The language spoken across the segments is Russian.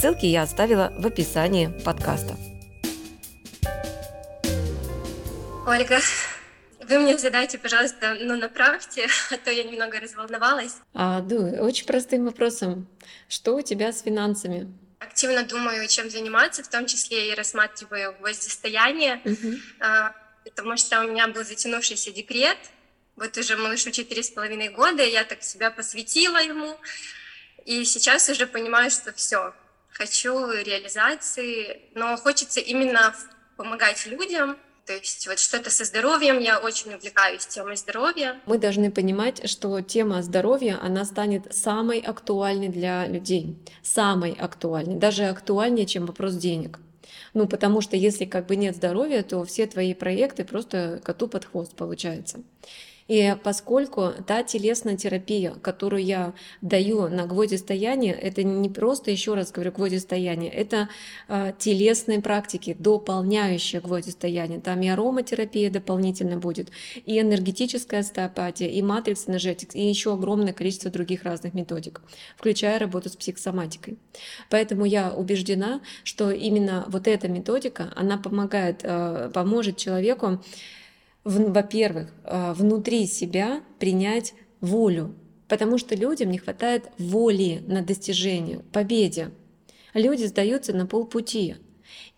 Ссылки я оставила в описании подкаста. Ольга, вы мне задайте, пожалуйста, ну направьте, а то я немного разволновалась. А, да, очень простым вопросом. Что у тебя с финансами? Активно думаю, чем заниматься, в том числе и рассматриваю гвоздистояние, угу. а, потому что у меня был затянувшийся декрет. Вот уже малышу четыре с половиной года, я так себя посвятила ему. И сейчас уже понимаю, что все, хочу реализации, но хочется именно помогать людям, то есть вот что-то со здоровьем, я очень увлекаюсь темой здоровья. Мы должны понимать, что тема здоровья, она станет самой актуальной для людей, самой актуальной, даже актуальнее, чем вопрос денег. Ну, потому что если как бы нет здоровья, то все твои проекты просто коту под хвост получается. И поскольку та телесная терапия, которую я даю на гвоздистояние, это не просто, еще раз говорю, гвоздистояние, это э, телесные практики, дополняющие гвоздистояние. Там и ароматерапия дополнительно будет, и энергетическая остеопатия, и матрикс энергетикс, и еще огромное количество других разных методик, включая работу с психосоматикой. Поэтому я убеждена, что именно вот эта методика, она помогает, э, поможет человеку во-первых, а, внутри себя принять волю, потому что людям не хватает воли на достижение, победе. Люди сдаются на полпути.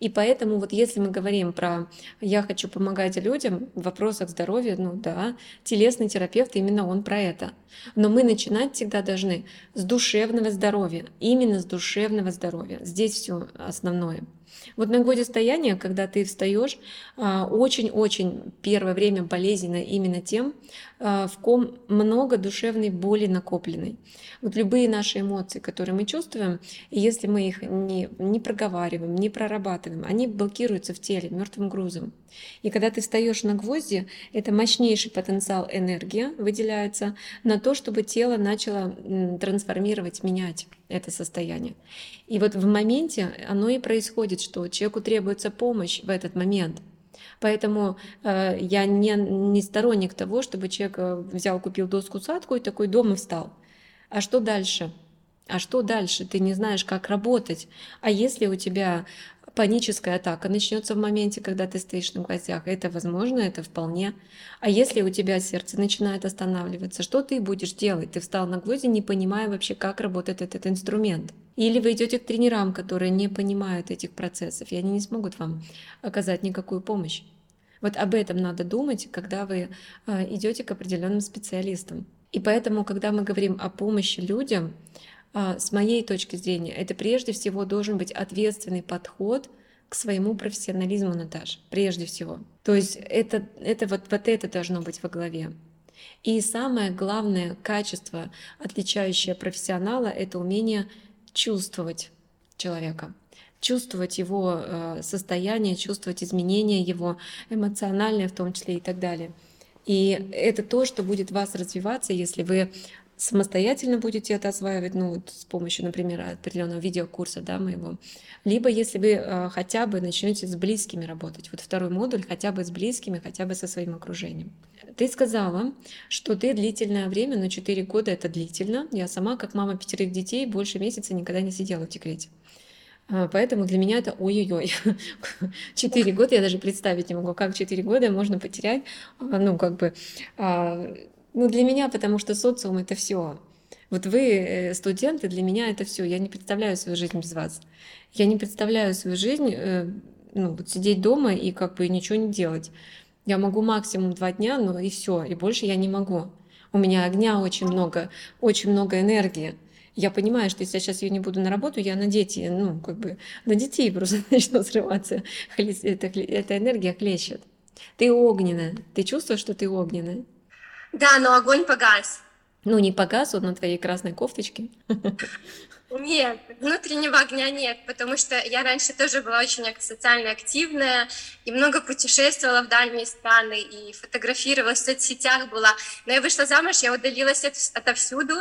И поэтому вот если мы говорим про «я хочу помогать людям» в вопросах здоровья, ну да, телесный терапевт именно он про это. Но мы начинать всегда должны с душевного здоровья, именно с душевного здоровья. Здесь все основное. Вот на годе стояния, когда ты встаешь, а, очень-очень первое время болезненно именно тем, а, в ком много душевной боли накопленной. Вот любые наши эмоции, которые мы чувствуем, если мы их не, не проговариваем, не прорабатываем, они блокируются в теле мертвым грузом. И когда ты встаешь на гвозди, это мощнейший потенциал энергии выделяется на то, чтобы тело начало трансформировать, менять это состояние. И вот в моменте оно и происходит, что человеку требуется помощь в этот момент. Поэтому э, я не, не сторонник того, чтобы человек э, взял, купил доску садку и такой дома встал. А что дальше? А что дальше? Ты не знаешь, как работать. А если у тебя паническая атака начнется в моменте, когда ты стоишь на гвоздях. Это возможно, это вполне. А если у тебя сердце начинает останавливаться, что ты будешь делать? Ты встал на гвозди, не понимая вообще, как работает этот инструмент. Или вы идете к тренерам, которые не понимают этих процессов, и они не смогут вам оказать никакую помощь. Вот об этом надо думать, когда вы а, идете к определенным специалистам. И поэтому, когда мы говорим о помощи людям, с моей точки зрения, это прежде всего должен быть ответственный подход к своему профессионализму, Наташа, прежде всего. То есть это, это вот, вот это должно быть во главе. И самое главное качество, отличающее профессионала, это умение чувствовать человека, чувствовать его э, состояние, чувствовать изменения его эмоциональные в том числе и так далее. И это то, что будет вас развиваться, если вы самостоятельно будете это осваивать, ну, вот с помощью, например, определенного видеокурса, да, моего, либо если вы э, хотя бы начнете с близкими работать, вот второй модуль хотя бы с близкими, хотя бы со своим окружением. Ты сказала, что ты длительное время, но 4 года это длительно. Я сама, как мама пятерых детей, больше месяца никогда не сидела в декрете. А, поэтому для меня это ой-ой-ой. Четыре года, я даже представить не могу, как четыре года можно потерять. А, ну, как бы а, ну, для меня, потому что социум это все. Вот вы э, студенты, для меня это все. Я не представляю свою жизнь без вас. Я не представляю свою жизнь, э, ну, вот сидеть дома и как бы ничего не делать. Я могу максимум два дня, но и все, и больше я не могу. У меня огня очень много, очень много энергии. Я понимаю, что если я сейчас ее не буду на работу, я на дети, ну, как бы на детей просто начну срываться. Эта, эта энергия хлещет. Ты огненная. Ты чувствуешь, что ты огненная? Да, но огонь погас. Ну, не погас он на твоей красной кофточке? Нет, внутреннего огня нет, потому что я раньше тоже была очень социально активная и много путешествовала в дальние страны и фотографировала в соцсетях была. Но я вышла замуж, я удалилась от, отовсюду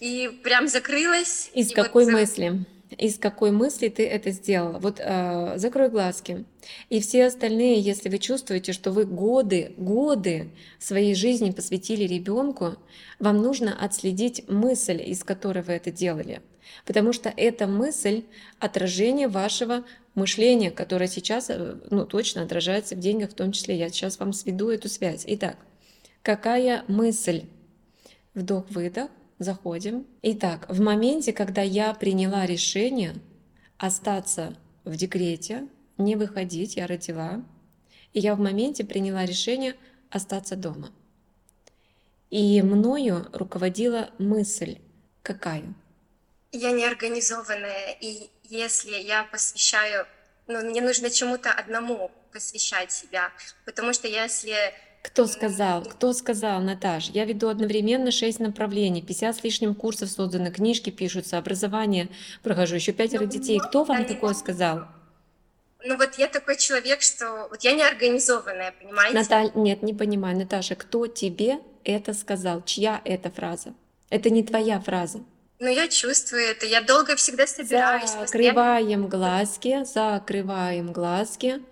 и прям закрылась. Из какой вот... мысли? Из какой мысли ты это сделала. Вот э, закрой глазки. И все остальные, если вы чувствуете, что вы годы, годы своей жизни посвятили ребенку, вам нужно отследить мысль, из которой вы это делали. Потому что эта мысль — отражение вашего мышления, которое сейчас э, ну, точно отражается в деньгах в том числе. Я сейчас вам сведу эту связь. Итак, какая мысль? Вдох-выдох заходим. Итак, в моменте, когда я приняла решение остаться в декрете, не выходить, я родила, и я в моменте приняла решение остаться дома. И мною руководила мысль какая? Я неорганизованная, и если я посвящаю, ну, мне нужно чему-то одному посвящать себя, потому что если кто сказал? Кто сказал, Наташ? Я веду одновременно шесть направлений, 50 с лишним курсов созданы, книжки пишутся, образование прохожу, еще пятеро ну, детей. Кто вам такое сказал? Ну вот я такой человек, что вот я неорганизованная, понимаете? Наталь, нет, не понимаю, Наташа, кто тебе это сказал? Чья это фраза? Это не твоя фраза. Ну, я чувствую это. Я долго всегда собираюсь. Закрываем глазки, закрываем глазки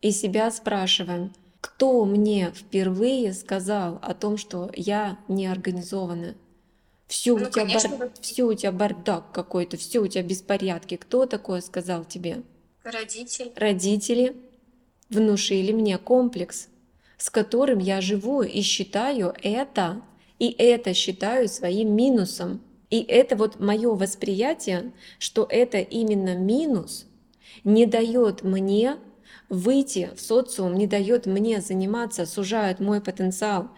и себя спрашиваем – кто мне впервые сказал о том, что я неорганизованная? Все, ну, у, тебя конечно, бар... все у тебя бардак какой-то, все у тебя беспорядки. Кто такое сказал тебе? Родители. Родители внушили мне комплекс, с которым я живу и считаю это, и это считаю своим минусом. И это вот мое восприятие, что это именно минус, не дает мне выйти в социум не дает мне заниматься, сужает мой потенциал.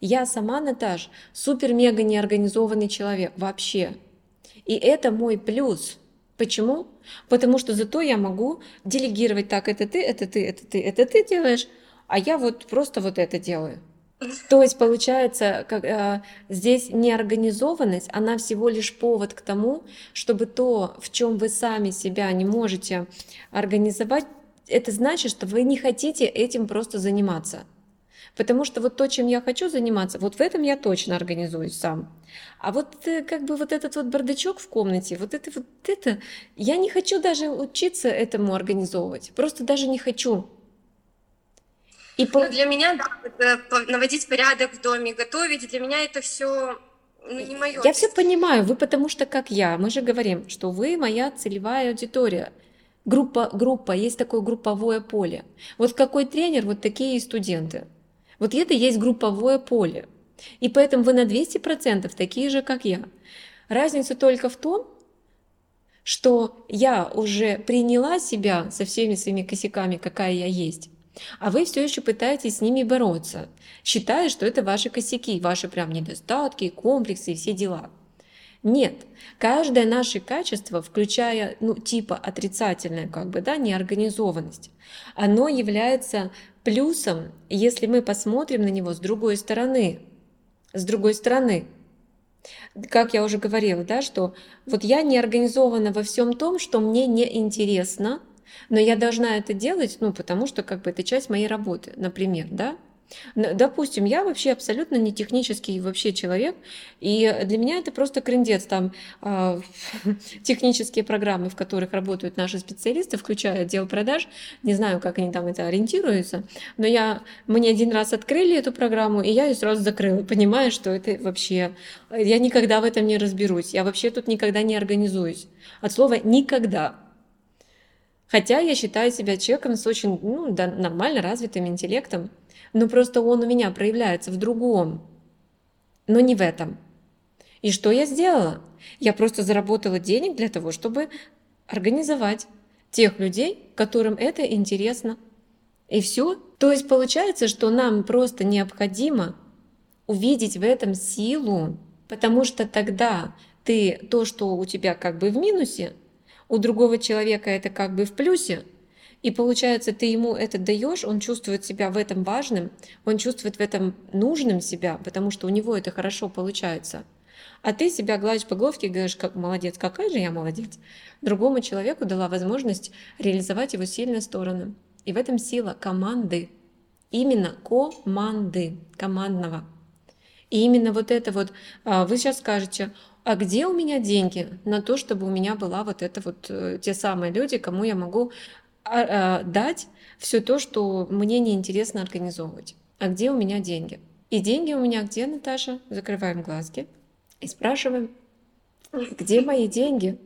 Я сама, Наташ, супер-мега неорганизованный человек вообще. И это мой плюс. Почему? Потому что зато я могу делегировать так, это ты, это ты, это ты, это ты делаешь, а я вот просто вот это делаю. То есть получается, как, э, здесь неорганизованность, она всего лишь повод к тому, чтобы то, в чем вы сами себя не можете организовать, это значит, что вы не хотите этим просто заниматься. Потому что вот то, чем я хочу заниматься, вот в этом я точно организуюсь сам. А вот э, как бы вот этот вот бардачок в комнате, вот это вот это, я не хочу даже учиться этому организовывать. Просто даже не хочу. И по... Ну, для меня, да, наводить порядок в доме, готовить, для меня это все ну, не мое. Я все понимаю, вы потому что как я, мы же говорим, что вы моя целевая аудитория. Группа, группа, есть такое групповое поле. Вот какой тренер, вот такие и студенты. Вот это есть групповое поле. И поэтому вы на 200% такие же, как я. Разница только в том, что я уже приняла себя со всеми своими косяками, какая я есть, а вы все еще пытаетесь с ними бороться, считая, что это ваши косяки, ваши прям недостатки, комплексы и все дела. Нет, каждое наше качество, включая, ну, типа отрицательное, как бы, да, неорганизованность, оно является плюсом, если мы посмотрим на него с другой стороны. С другой стороны, как я уже говорила, да, что вот я не организована во всем том, что мне не интересно, но я должна это делать, ну, потому что как бы это часть моей работы, например, да, Допустим, я вообще абсолютно не технический вообще человек, и для меня это просто крендец, там э, технические программы, в которых работают наши специалисты, включая отдел продаж, не знаю, как они там это ориентируются, но я, мне один раз открыли эту программу, и я ее сразу закрыла, понимая, что это вообще, я никогда в этом не разберусь, я вообще тут никогда не организуюсь. От слова «никогда». Хотя я считаю себя человеком с очень ну, да, нормально развитым интеллектом, но просто он у меня проявляется в другом, но не в этом. И что я сделала? Я просто заработала денег для того, чтобы организовать тех людей, которым это интересно. И все. То есть получается, что нам просто необходимо увидеть в этом силу, потому что тогда ты то, что у тебя как бы в минусе, у другого человека это как бы в плюсе, И получается, ты ему это даешь, он чувствует себя в этом важным, он чувствует в этом нужным себя, потому что у него это хорошо получается. А ты себя гладишь по головке и говоришь, как молодец, какая же я молодец. Другому человеку дала возможность реализовать его сильные стороны. И в этом сила команды. Именно команды, командного. И именно вот это вот, а, вы сейчас скажете, а где у меня деньги на то, чтобы у меня была вот это вот э, те самые люди, кому я могу а, а, дать все то, что мне неинтересно организовывать. А где у меня деньги? И деньги у меня где, Наташа? Закрываем глазки и спрашиваем, где мои деньги?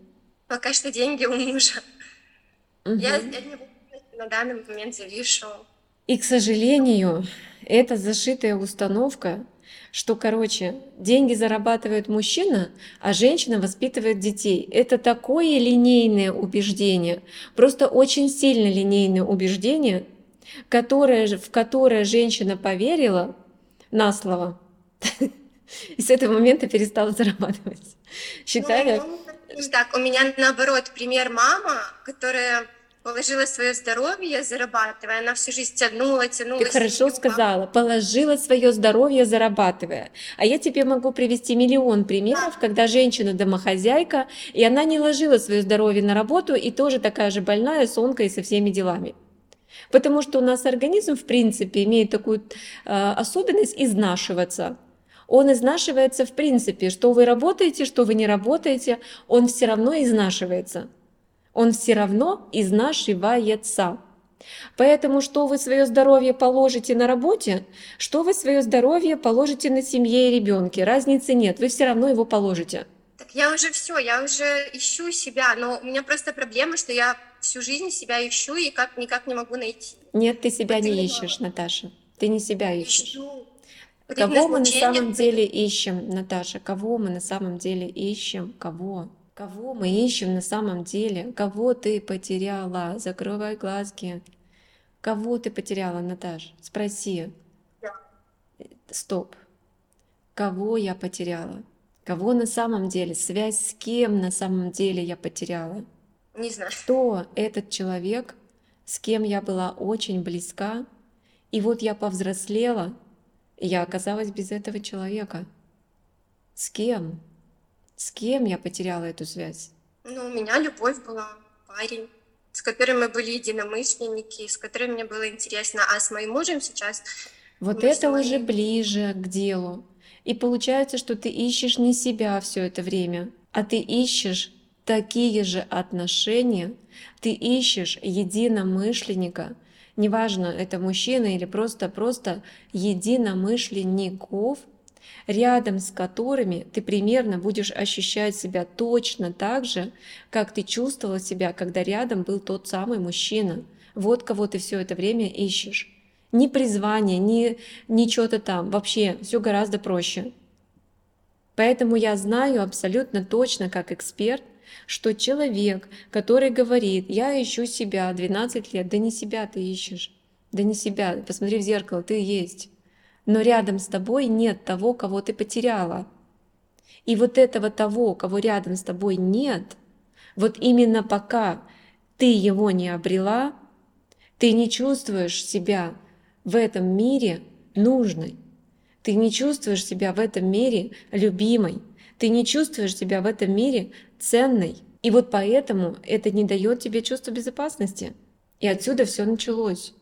Пока что деньги у мужа. Угу. Я, я не на данный момент завишу. И, к сожалению, это зашитая установка, что, короче, деньги зарабатывает мужчина, а женщина воспитывает детей. Это такое линейное убеждение, просто очень сильно линейное убеждение, которое, в которое женщина поверила на слово, и с этого момента перестала зарабатывать. Ну, так, у меня наоборот пример мама, которая положила свое здоровье, зарабатывая, она всю жизнь тянула, тянула. Ты хорошо сказала, положила свое здоровье, зарабатывая. А я тебе могу привести миллион примеров, да. когда женщина домохозяйка, и она не ложила свое здоровье на работу, и тоже такая же больная, сонка и со всеми делами. Потому что у нас организм, в принципе, имеет такую э, особенность изнашиваться. Он изнашивается в принципе, что вы работаете, что вы не работаете, он все равно изнашивается он все равно изнашивается. Поэтому что вы свое здоровье положите на работе, что вы свое здоровье положите на семье и ребенке, разницы нет, вы все равно его положите. Так я уже все, я уже ищу себя, но у меня просто проблема, что я всю жизнь себя ищу и как никак не могу найти. Нет, ты себя вот не ищешь, Наташа. Ты не себя ищешь. Ищу. Кого мы на самом деле ищем, Наташа? Кого мы на самом деле ищем? Кого? Кого мы ищем на самом деле? Кого ты потеряла? Закрывай глазки. Кого ты потеряла, Наташ? Спроси. Стоп. Кого я потеряла? Кого на самом деле? Связь с кем на самом деле я потеряла? Не знаю. Кто этот человек, с кем я была очень близка, и вот я повзрослела, и я оказалась без этого человека. С кем? С кем я потеряла эту связь? Ну, у меня любовь была, парень, с которым мы были единомышленники, с которым мне было интересно, а с моим мужем сейчас... Вот это моим... уже ближе к делу. И получается, что ты ищешь не себя все это время, а ты ищешь такие же отношения, ты ищешь единомышленника, неважно, это мужчина или просто просто единомышленников, рядом с которыми ты примерно будешь ощущать себя точно так же, как ты чувствовала себя, когда рядом был тот самый мужчина. Вот кого ты все это время ищешь. Ни призвание, ни, ни что-то там. Вообще все гораздо проще. Поэтому я знаю абсолютно точно, как эксперт, что человек, который говорит, я ищу себя 12 лет, да не себя ты ищешь, да не себя, посмотри в зеркало, ты есть но рядом с тобой нет того, кого ты потеряла. И вот этого того, кого рядом с тобой нет, вот именно пока ты его не обрела, ты не чувствуешь себя в этом мире нужной. Ты не чувствуешь себя в этом мире любимой. Ты не чувствуешь себя в этом мире ценной. И вот поэтому это не дает тебе чувство безопасности. И отсюда все началось.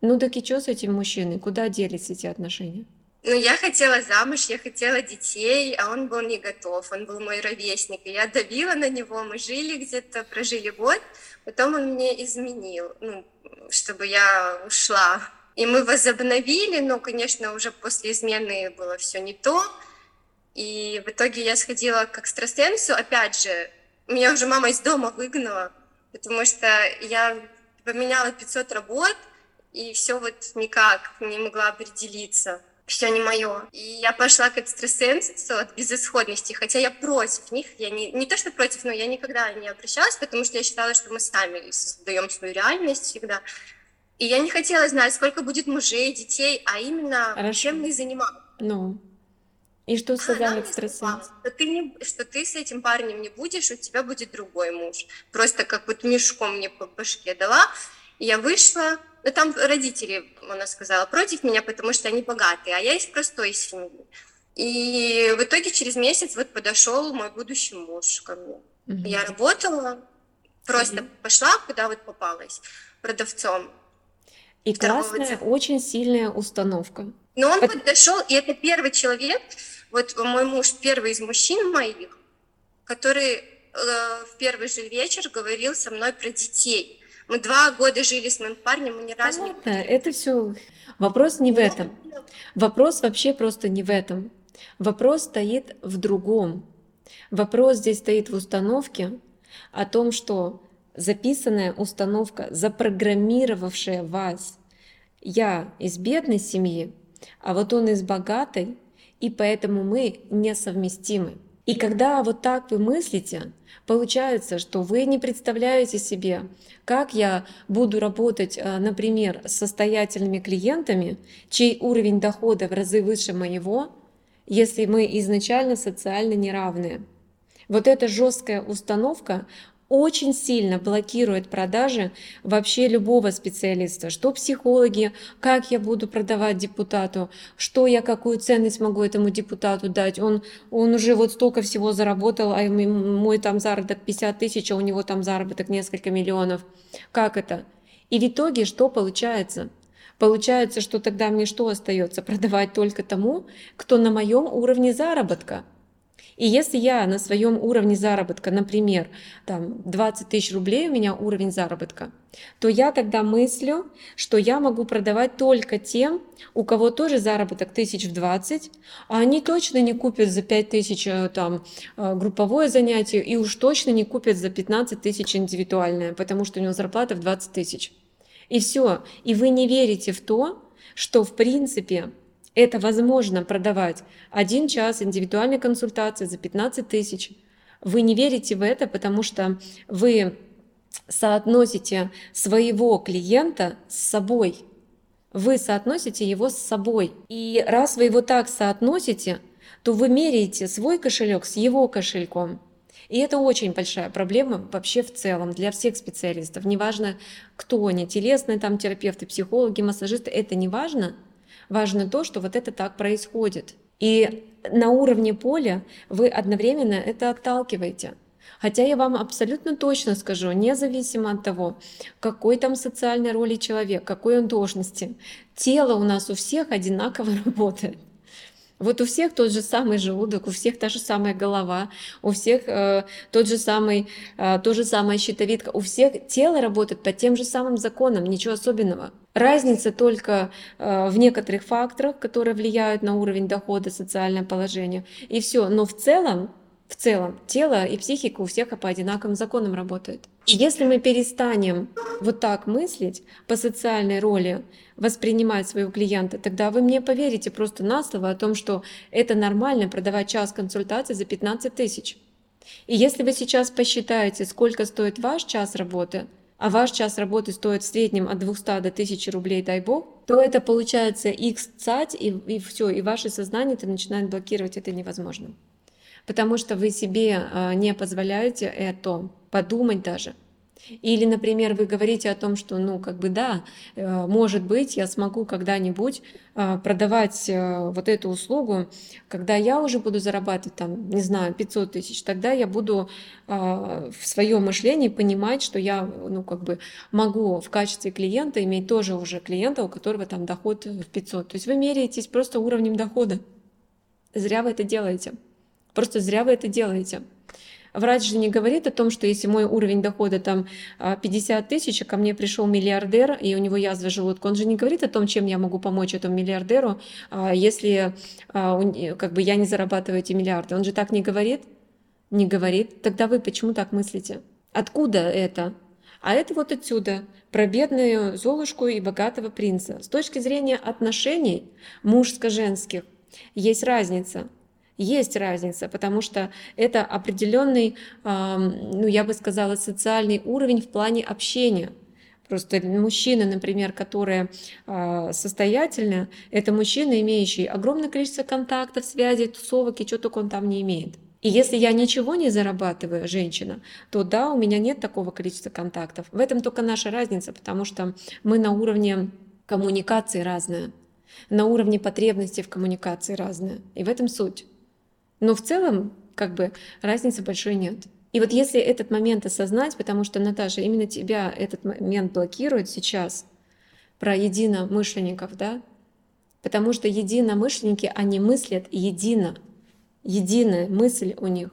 Ну так и что с этим мужчиной? Куда делись эти отношения? Ну, я хотела замуж, я хотела детей, а он был не готов, он был мой ровесник. И я давила на него, мы жили где-то, прожили год, потом он мне изменил, ну, чтобы я ушла. И мы возобновили, но, конечно, уже после измены было все не то. И в итоге я сходила к экстрасенсу, опять же, меня уже мама из дома выгнала, потому что я поменяла 500 работ, и все вот никак не могла определиться. Все не мое. И я пошла к экстрасенсу от безысходности, хотя я против них. Я не, не то, что против, но я никогда не обращалась, потому что я считала, что мы сами создаем свою реальность всегда. И я не хотела знать, сколько будет мужей, детей, а именно Хорошо. чем мы занимаемся. Ну, и что сказал Она экстрасенс? Что ты, не, что ты с этим парнем не будешь, у тебя будет другой муж. Просто как вот мешком мне по башке дала. Я вышла, ну там родители, она сказала, против меня, потому что они богатые, а я из простой семьи. И в итоге через месяц вот подошел мой будущий муж ко мне. Угу. Я работала, просто угу. пошла, куда вот попалась, продавцом. И классная, очень сильная установка. Но он это... подошел, и это первый человек, вот мой муж, первый из мужчин моих, который э, в первый же вечер говорил со мной про детей. Мы два года жили с моим парнем, мы ни разу Понятно, не... Это все... Вопрос не в этом. Вопрос вообще просто не в этом. Вопрос стоит в другом. Вопрос здесь стоит в установке о том, что записанная установка, запрограммировавшая вас, я из бедной семьи, а вот он из богатой, и поэтому мы несовместимы. И когда вот так вы мыслите, получается, что вы не представляете себе, как я буду работать, э, например, с состоятельными клиентами, чей уровень дохода в разы выше моего, если мы изначально социально неравные. Вот эта жесткая установка очень сильно блокирует продажи вообще любого специалиста. Что психологи, как я буду продавать депутату, что я, какую ценность могу этому депутату дать. Он, он уже вот столько всего заработал, а мой там заработок 50 тысяч, а у него там заработок несколько миллионов. Как это? И в итоге что получается? Получается, что тогда мне что остается? Продавать только тому, кто на моем уровне заработка. И если я на своем уровне заработка, например, там 20 тысяч рублей у меня уровень заработка, то я тогда мыслю, что я могу продавать только тем, у кого тоже заработок тысяч в 20, а они точно не купят за 5 тысяч э, там э, групповое занятие и уж точно не купят за 15 тысяч индивидуальное, потому что у него зарплата в 20 тысяч. И все. И вы не верите в то, что в принципе это возможно продавать один час индивидуальной консультации за 15 тысяч. Вы не верите в это, потому что вы соотносите своего клиента с собой. Вы соотносите его с собой. И раз вы его так соотносите, то вы меряете свой кошелек с его кошельком. И это очень большая проблема вообще в целом для всех специалистов. Неважно, кто они, телесные там терапевты, психологи, массажисты, это не важно – Важно то, что вот это так происходит. И на уровне поля вы одновременно это отталкиваете. Хотя я вам абсолютно точно скажу, независимо от того, какой там социальной роли человек, какой он должности, тело у нас у всех одинаково работает. Вот у всех тот же самый желудок, у всех та же самая голова, у всех э, тот же самый, э, то же самая щитовидка, у всех тело работает по тем же самым законам, ничего особенного. Разница только э, в некоторых факторах, которые влияют на уровень дохода, социальное положение, и все. Но в целом в целом тело и психика у всех по одинаковым законам работают. И если мы перестанем вот так мыслить по социальной роли, воспринимать своего клиента, тогда вы мне поверите просто на слово о том, что это нормально продавать час консультации за 15 тысяч. И если вы сейчас посчитаете, сколько стоит ваш час работы, а ваш час работы стоит в среднем от 200 до 1000 рублей, дай бог, то это получается x цать, и, и все, и ваше сознание это начинает блокировать, это невозможно потому что вы себе а, не позволяете это подумать даже. Или, например, вы говорите о том, что, ну, как бы, да, э, может быть, я смогу когда-нибудь а, продавать э, вот эту услугу, когда я уже буду зарабатывать, там, не знаю, 500 тысяч, тогда я буду а, в своем мышлении понимать, что я, ну, как бы, могу в качестве клиента иметь тоже уже клиента, у которого там доход в 500. То есть вы меряетесь просто уровнем дохода. Зря вы это делаете. Просто зря вы это делаете. Врач же не говорит о том, что если мой уровень дохода там 50 а, тысяч, а ко мне пришел миллиардер, и у него язва желудка, он же не говорит о том, чем я могу помочь этому миллиардеру, а, если а, как бы я не зарабатываю эти миллиарды. Он же так не говорит? Не говорит. Тогда вы почему так мыслите? Откуда это? А это вот отсюда, про бедную Золушку и богатого принца. С точки зрения отношений мужско-женских есть разница – есть разница, потому что это определенный, ну, я бы сказала, социальный уровень в плане общения. Просто мужчина, например, которые э, состоятельны, это мужчина, имеющий огромное количество контактов, связей, тусовок и что только он там не имеет. И если я ничего не зарабатываю, женщина, то да, у меня нет такого количества контактов. В этом только наша разница, потому что мы на уровне коммуникации разные, на уровне потребностей в коммуникации разные. И в этом суть. Но в целом, как бы, разницы большой нет. И вот если этот момент осознать, потому что, Наташа, именно тебя этот момент блокирует сейчас, про единомышленников, да, потому что единомышленники, они мыслят едино, единая мысль у них.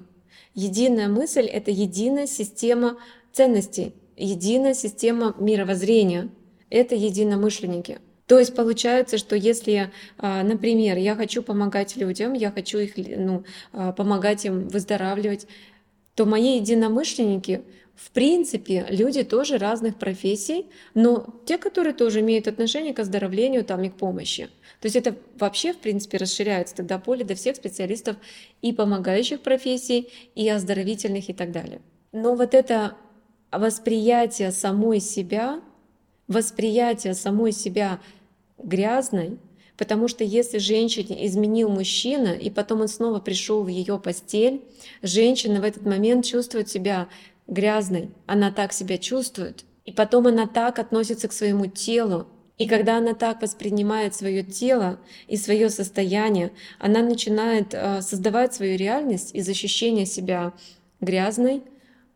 Единая мысль — это единая система ценностей, единая система мировоззрения. Это единомышленники. То есть получается, что если, а, например, я хочу помогать людям, я хочу их, ну, а, помогать им выздоравливать, то мои единомышленники, в принципе, люди тоже разных профессий, но те, которые тоже имеют отношение к оздоровлению там, и к помощи. То есть это вообще, в принципе, расширяется тогда поле до всех специалистов и помогающих профессий, и оздоровительных и так далее. Но вот это восприятие самой себя, восприятие самой себя грязной, Потому что если женщине изменил мужчина, и потом он снова пришел в ее постель, женщина в этот момент чувствует себя грязной, она так себя чувствует, и потом она так относится к своему телу, и когда она так воспринимает свое тело и свое состояние, она начинает э, создавать свою реальность из ощущения себя грязной,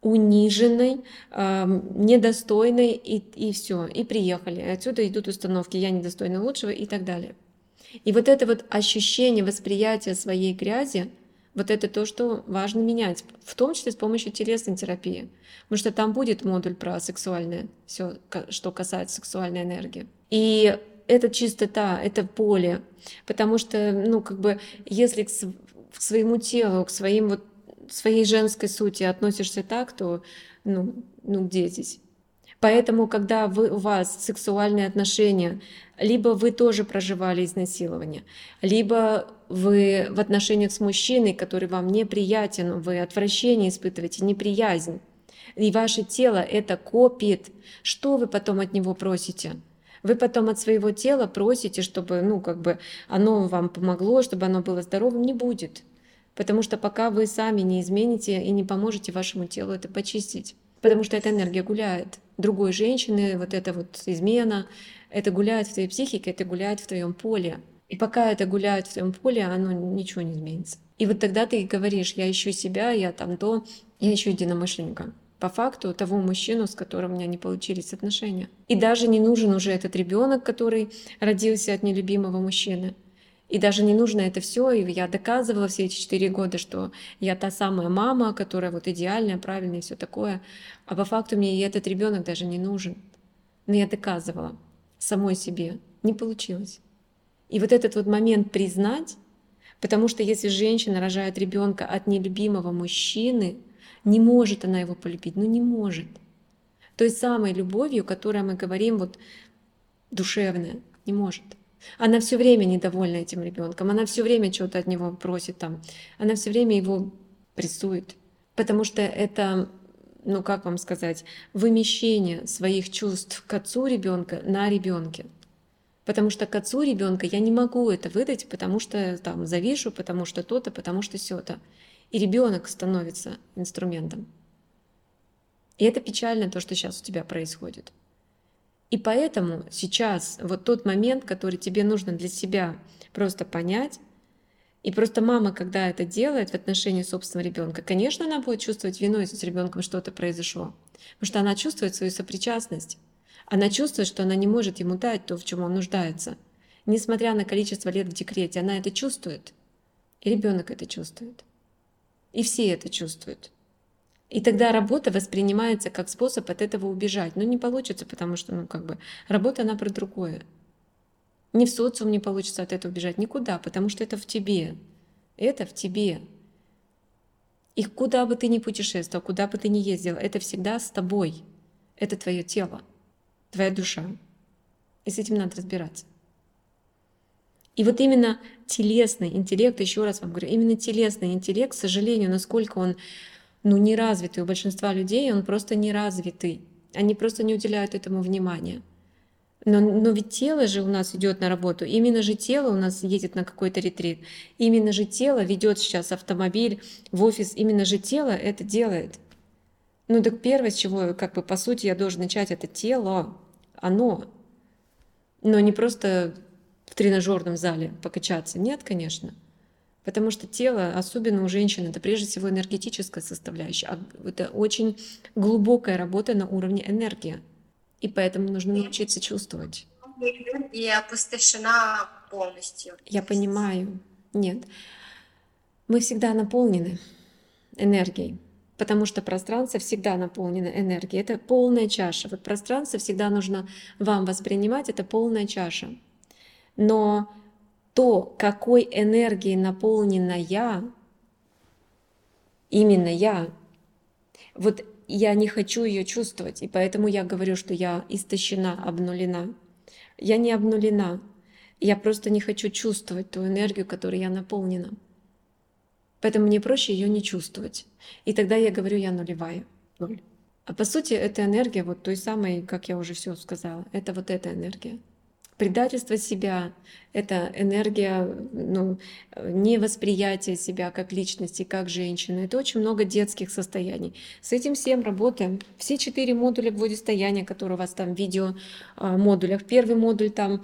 униженной, э, недостойной, и, и все, и приехали. Отсюда идут установки «я недостойна лучшего» и так далее. И вот это вот ощущение восприятия своей грязи, вот это то, что важно менять, в том числе с помощью телесной терапии. Потому что там будет модуль про сексуальное, все, что касается сексуальной энергии. И это чистота, это поле. Потому что, ну, как бы, если к, своему телу, к своим вот своей женской сути относишься так, то, ну, ну где здесь? Поэтому, когда вы, у вас сексуальные отношения, либо вы тоже проживали изнасилование, либо вы в отношениях с мужчиной, который вам неприятен, вы отвращение испытываете, неприязнь, и ваше тело это копит, что вы потом от него просите? Вы потом от своего тела просите, чтобы, ну, как бы оно вам помогло, чтобы оно было здоровым, не будет. Потому что пока вы сами не измените и не поможете вашему телу это почистить. Потому что эта энергия гуляет. Другой женщины, вот эта вот измена, это гуляет в твоей психике, это гуляет в твоем поле. И пока это гуляет в твоем поле, оно ничего не изменится. И вот тогда ты говоришь, я ищу себя, я там то, я ищу единомышленника. По факту того мужчину, с которым у меня не получились отношения. И даже не нужен уже этот ребенок, который родился от нелюбимого мужчины. И даже не нужно это все. И я доказывала все эти четыре года, что я та самая мама, которая вот идеальная, правильная и все такое. А по факту мне и этот ребенок даже не нужен. Но я доказывала самой себе. Не получилось. И вот этот вот момент признать, потому что если женщина рожает ребенка от нелюбимого мужчины, не может она его полюбить, ну не может. Той самой любовью, которой мы говорим, вот душевная, не может. Она все время недовольна этим ребенком, она все время что-то от него просит там, она все время его прессует, потому что это, ну как вам сказать, вымещение своих чувств к отцу ребенка на ребенке. Потому что к отцу ребенка я не могу это выдать, потому что там завишу, потому что то-то, потому что все-то. И ребенок становится инструментом. И это печально, то, что сейчас у тебя происходит. И поэтому сейчас вот тот момент, который тебе нужно для себя просто понять, и просто мама, когда это делает в отношении собственного ребенка, конечно, она будет чувствовать вину, если с ребенком что-то произошло. Потому что она чувствует свою сопричастность. Она чувствует, что она не может ему дать то, в чем он нуждается. Несмотря на количество лет в декрете, она это чувствует. И ребенок это чувствует. И все это чувствуют. И тогда работа воспринимается как способ от этого убежать. Но не получится, потому что, ну, как бы, работа, она про другое. Ни в социум не получится от этого убежать, никуда, потому что это в тебе. Это в тебе. И куда бы ты ни путешествовал, куда бы ты ни ездил, это всегда с тобой. Это твое тело, твоя душа. И с этим надо разбираться. И вот именно телесный интеллект, еще раз вам говорю, именно телесный интеллект, к сожалению, насколько он ну, неразвитый. У большинства людей он просто неразвитый. Они просто не уделяют этому внимания. Но, но ведь тело же у нас идет на работу, именно же тело у нас едет на какой-то ретрит, именно же тело ведет сейчас автомобиль в офис, именно же тело это делает. Ну так первое, с чего, как бы по сути, я должен начать, это тело, оно. Но не просто в тренажерном зале покачаться. Нет, конечно. Потому что тело, особенно у женщин, это прежде всего энергетическая составляющая. А это очень глубокая работа на уровне энергии. И поэтому нужно научиться чувствовать. И опустошена полностью. Я понимаю. Нет. Мы всегда наполнены энергией, потому что пространство всегда наполнено энергией. Это полная чаша. Вот пространство всегда нужно вам воспринимать, это полная чаша. Но то, какой энергией наполнена я, именно я, вот я не хочу ее чувствовать, и поэтому я говорю, что я истощена, обнулена. Я не обнулена, я просто не хочу чувствовать ту энергию, которой я наполнена. Поэтому мне проще ее не чувствовать. И тогда я говорю, я нулевая. Ноль. А по сути, эта энергия вот той самой, как я уже все сказала, это вот эта энергия предательство себя, это энергия ну, невосприятия себя как личности, как женщины. Это очень много детских состояний. С этим всем работаем. Все четыре модуля благодестояния, которые у вас там в видео а. Первый модуль там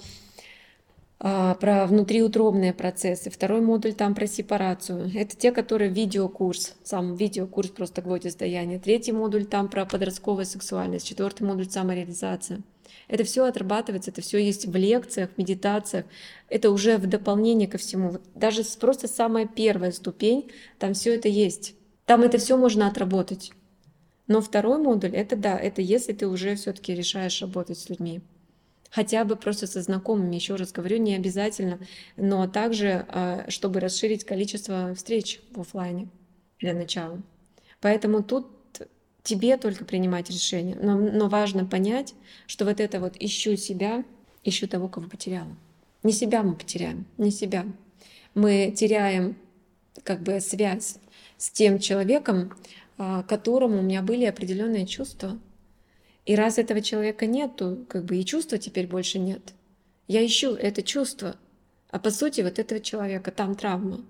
а, про внутриутробные процессы, второй модуль там про сепарацию. Это те, которые видеокурс, сам видеокурс просто благодестояние. Третий модуль там про подростковую сексуальность, четвертый модуль самореализация. Это все отрабатывается, это все есть в лекциях, медитациях. Это уже в дополнение ко всему. Даже просто самая первая ступень, там все это есть. Там это все можно отработать. Но второй модуль, это да, это если ты уже все-таки решаешь работать с людьми. Хотя бы просто со знакомыми, еще раз говорю, не обязательно, но также, а, чтобы расширить количество встреч в офлайне для начала. Поэтому тут тебе только принимать решение. Но, но важно понять, что вот это вот ищу себя, ищу того, кого потеряла. Не себя мы потеряем, не себя. Мы теряем как бы связь с тем человеком, а, которому у меня были определенные чувства. И раз этого человека нет, то как бы и чувства теперь больше нет. Я ищу это чувство, а по сути вот этого человека, там травма.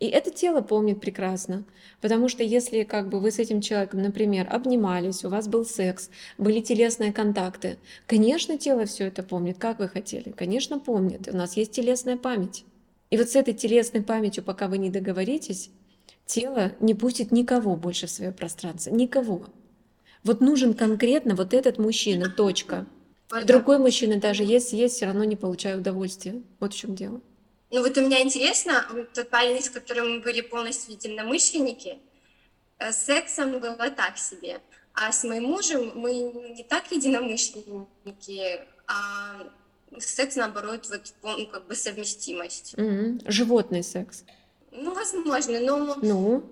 И это тело помнит прекрасно, потому что если как бы вы с этим человеком, например, обнимались, у вас был секс, были телесные контакты, конечно, тело все это помнит, как вы хотели, конечно, помнит, у нас есть телесная память. И вот с этой телесной памятью, пока вы не договоритесь, тело не пустит никого больше в свое пространство, никого. Вот нужен конкретно вот этот мужчина, точка. Другой мужчина даже есть, есть, все равно не получаю удовольствия. Вот в чем дело. Ну вот у меня интересно, вот тот парень, с которым мы были полностью единомышленники, э, с сексом было так себе. А с моим мужем мы не так единомышленники, а секс, наоборот, вот ну, как бы совместимость. Mm-hmm. Животный секс. Ну, возможно, но... Ну?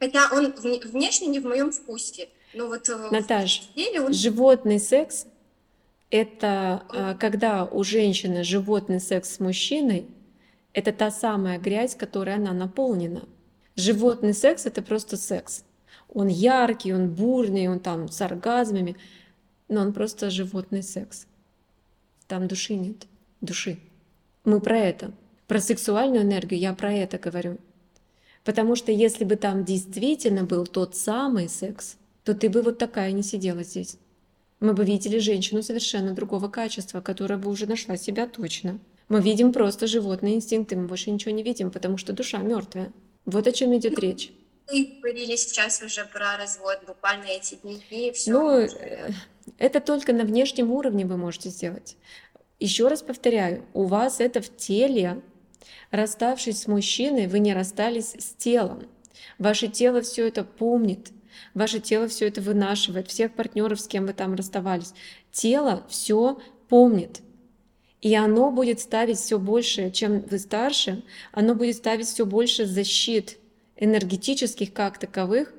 Хотя он внешне не в моем вкусе. Но вот э, Наташ, он... животный секс — это а, когда у женщины животный секс с мужчиной, это та самая грязь, которой она наполнена. Животный секс — это просто секс. Он яркий, он бурный, он там с оргазмами, но он просто животный секс. Там души нет, души. Мы про это. Про сексуальную энергию я про это говорю. Потому что если бы там действительно был тот самый секс, то ты бы вот такая не сидела здесь. Мы бы видели женщину совершенно другого качества, которая бы уже нашла себя точно. Мы видим просто животные инстинкты, мы больше ничего не видим, потому что душа мертвая. Вот о чем идет речь. Вы говорили сейчас уже про развод, буквально эти дни, и все. Ну, э, это только на внешнем уровне вы можете сделать. Еще раз повторяю, у вас это в теле. Расставшись с мужчиной, вы не расстались с телом. Ваше тело все это помнит, ваше тело все это вынашивает, всех партнеров, с кем вы там расставались. Тело все помнит. И оно будет ставить все больше, чем вы старше, оно будет ставить все больше защит энергетических как таковых,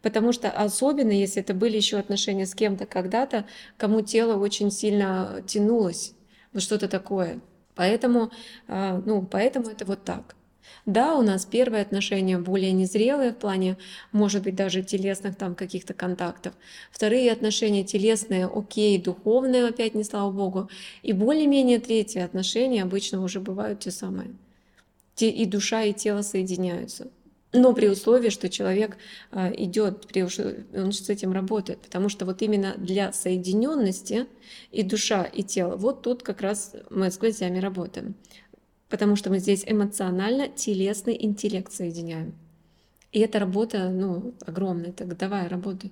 потому что особенно если это были еще отношения с кем-то когда-то, кому тело очень сильно тянулось, вот что-то такое. Поэтому, а, ну, поэтому это вот так. Да, у нас первые отношения более незрелые в плане, может быть, даже телесных там каких-то контактов. Вторые отношения телесные, окей, духовные, опять не слава богу. И более-менее третьи отношения обычно уже бывают те самые. Те и душа, и тело соединяются. Но при условии, что человек а, идет, он с этим работает. Потому что вот именно для соединенности и душа, и тело, вот тут как раз мы с глазями работаем потому что мы здесь эмоционально телесный интеллект соединяем. И эта работа, ну, огромная, это годовая работа.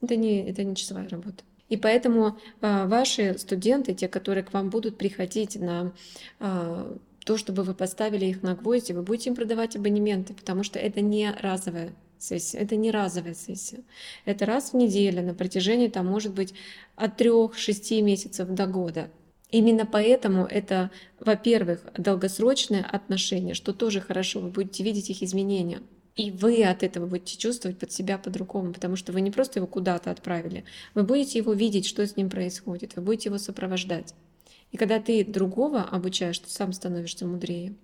Это не, это не часовая работа. И поэтому э, ваши студенты, те, которые к вам будут приходить на э, то, чтобы вы поставили их на гвозди, вы будете им продавать абонементы, потому что это не разовая сессия, это не разовая сессия. Это раз в неделю на протяжении, там, может быть, от трех-шести месяцев до года. Именно поэтому это, во-первых, долгосрочные отношения, что тоже хорошо, вы будете видеть их изменения. И вы от этого будете чувствовать под себя по-другому, потому что вы не просто его куда-то отправили, вы будете его видеть, что с ним происходит, вы будете его сопровождать. И когда ты другого обучаешь, ты сам становишься мудрее.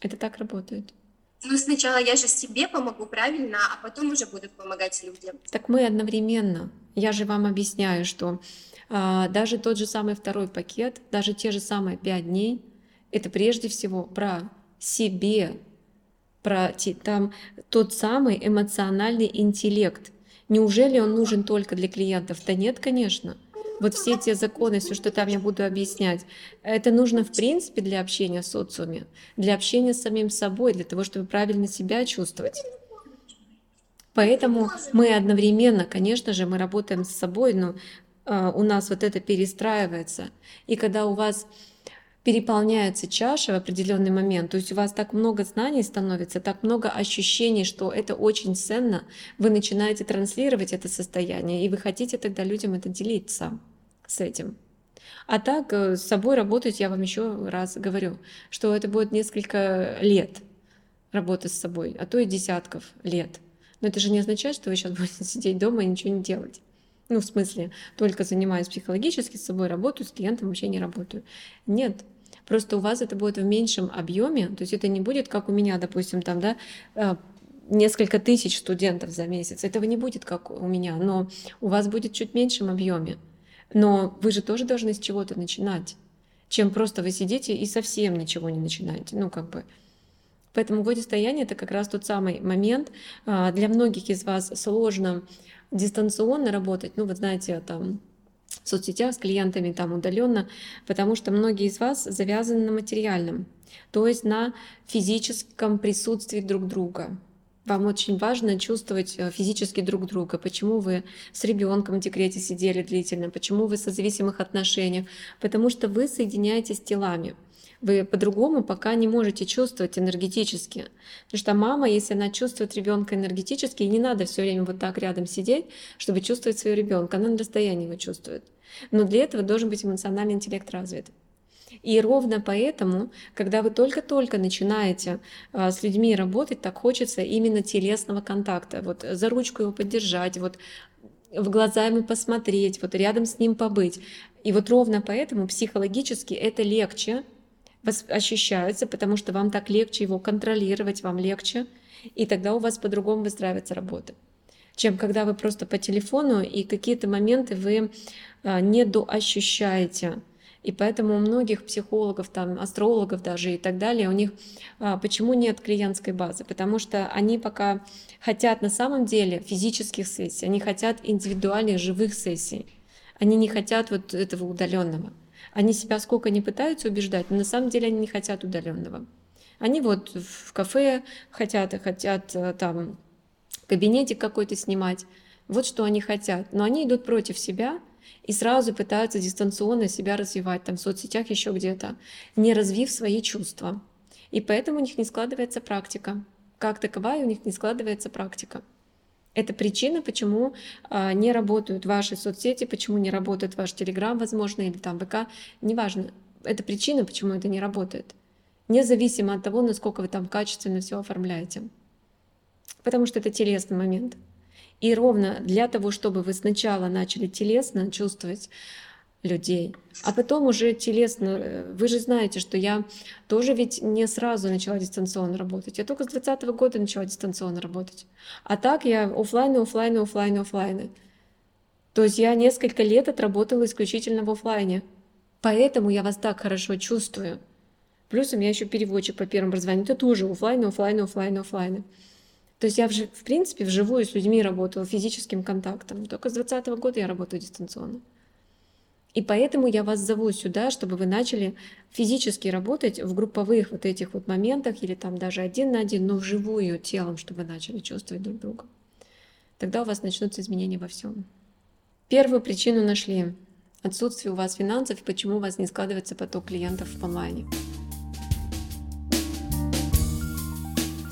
Это так работает. Ну, сначала я же себе помогу, правильно, а потом уже буду помогать людям. Так мы одновременно. Я же вам объясняю, что а, даже тот же самый второй пакет, даже те же самые пять дней, это прежде всего про себе, про там тот самый эмоциональный интеллект. Неужели он нужен только для клиентов? Да нет, конечно. Вот все те законы, все, что там я буду объяснять, это нужно в принципе для общения с социуме, для общения с самим собой, для того, чтобы правильно себя чувствовать. Поэтому мы одновременно, конечно же, мы работаем с собой, но а, у нас вот это перестраивается. И когда у вас переполняется чаша в определенный момент, то есть у вас так много знаний становится, так много ощущений, что это очень ценно, вы начинаете транслировать это состояние, и вы хотите тогда людям это делиться с этим. А так э, с собой работать, я вам еще раз говорю, что это будет несколько лет работы с собой, а то и десятков лет. Но это же не означает, что вы сейчас будете сидеть дома и ничего не делать. Ну, в смысле, только занимаюсь психологически, с собой работаю, с клиентом вообще не работаю. Нет, просто у вас это будет в меньшем объеме, то есть это не будет, как у меня, допустим, там, да, э, несколько тысяч студентов за месяц. Этого не будет, как у меня, но у вас будет чуть меньшем объеме. Но вы же тоже должны с чего-то начинать, чем просто вы сидите и совсем ничего не начинаете. Ну, как бы. Поэтому годестояние — это как раз тот самый момент. А, для многих из вас сложно дистанционно работать, ну, вы знаете, там, в соцсетях с клиентами там удаленно, потому что многие из вас завязаны на материальном, то есть на физическом присутствии друг друга. Вам очень важно чувствовать э, физически друг друга. Почему вы с ребенком в декрете сидели длительно, почему вы в созависимых отношениях, потому что вы соединяетесь телами. Вы по-другому пока не можете чувствовать энергетически. Потому что мама, если она чувствует ребенка энергетически, не надо все время вот так рядом сидеть, чтобы чувствовать своего ребенка. Она на расстоянии его чувствует. Но для этого должен быть эмоциональный интеллект развит. И ровно поэтому, когда вы только-только начинаете а, с людьми работать, так хочется именно телесного контакта. Вот за ручку его поддержать, вот в глаза ему посмотреть, вот рядом с ним побыть. И вот ровно поэтому психологически это легче, ощущаются, потому что вам так легче его контролировать, вам легче, и тогда у вас по-другому выстраивается работа чем когда вы просто по телефону и какие-то моменты вы а, недоощущаете. И поэтому у многих психологов, там, астрологов даже и так далее, у них а, почему нет клиентской базы? Потому что они пока хотят на самом деле физических сессий, они хотят индивидуальных живых сессий. Они не хотят вот этого удаленного. Они себя сколько не пытаются убеждать, но на самом деле они не хотят удаленного. Они вот в кафе хотят хотят э, там кабинетик какой-то снимать. Вот что они хотят. Но они идут против себя и сразу пытаются дистанционно себя развивать там в соцсетях еще где-то, не развив свои чувства. И поэтому у них не складывается практика. Как таковая у них не складывается практика. Это причина, почему а, не работают ваши соцсети, почему не работает ваш Телеграм, возможно, или там ВК, неважно. Это причина, почему это не работает. Независимо от того, насколько вы там качественно все оформляете. Потому что это телесный момент. И ровно для того, чтобы вы сначала начали телесно чувствовать, людей. А потом уже телесно, э, вы же знаете, что я тоже ведь не сразу начала дистанционно работать. Я только с 2020 года начала дистанционно работать. А так я офлайн, офлайн, офлайн, офлайн. То есть я несколько лет отработала исключительно в офлайне. Поэтому я вас так хорошо чувствую. Плюс у меня еще переводчик по первому образованию. Это тоже офлайн, офлайн, офлайн, офлайн. То есть я, в, в принципе, вживую с людьми работала, физическим контактом. Только с 2020 года я работаю дистанционно. И поэтому я вас зову сюда, чтобы вы начали физически работать в групповых вот этих вот моментах или там даже один на один, но вживую телом, чтобы начали чувствовать друг друга. Тогда у вас начнутся изменения во всем. Первую причину нашли. Отсутствие у вас финансов, почему у вас не складывается поток клиентов в онлайне.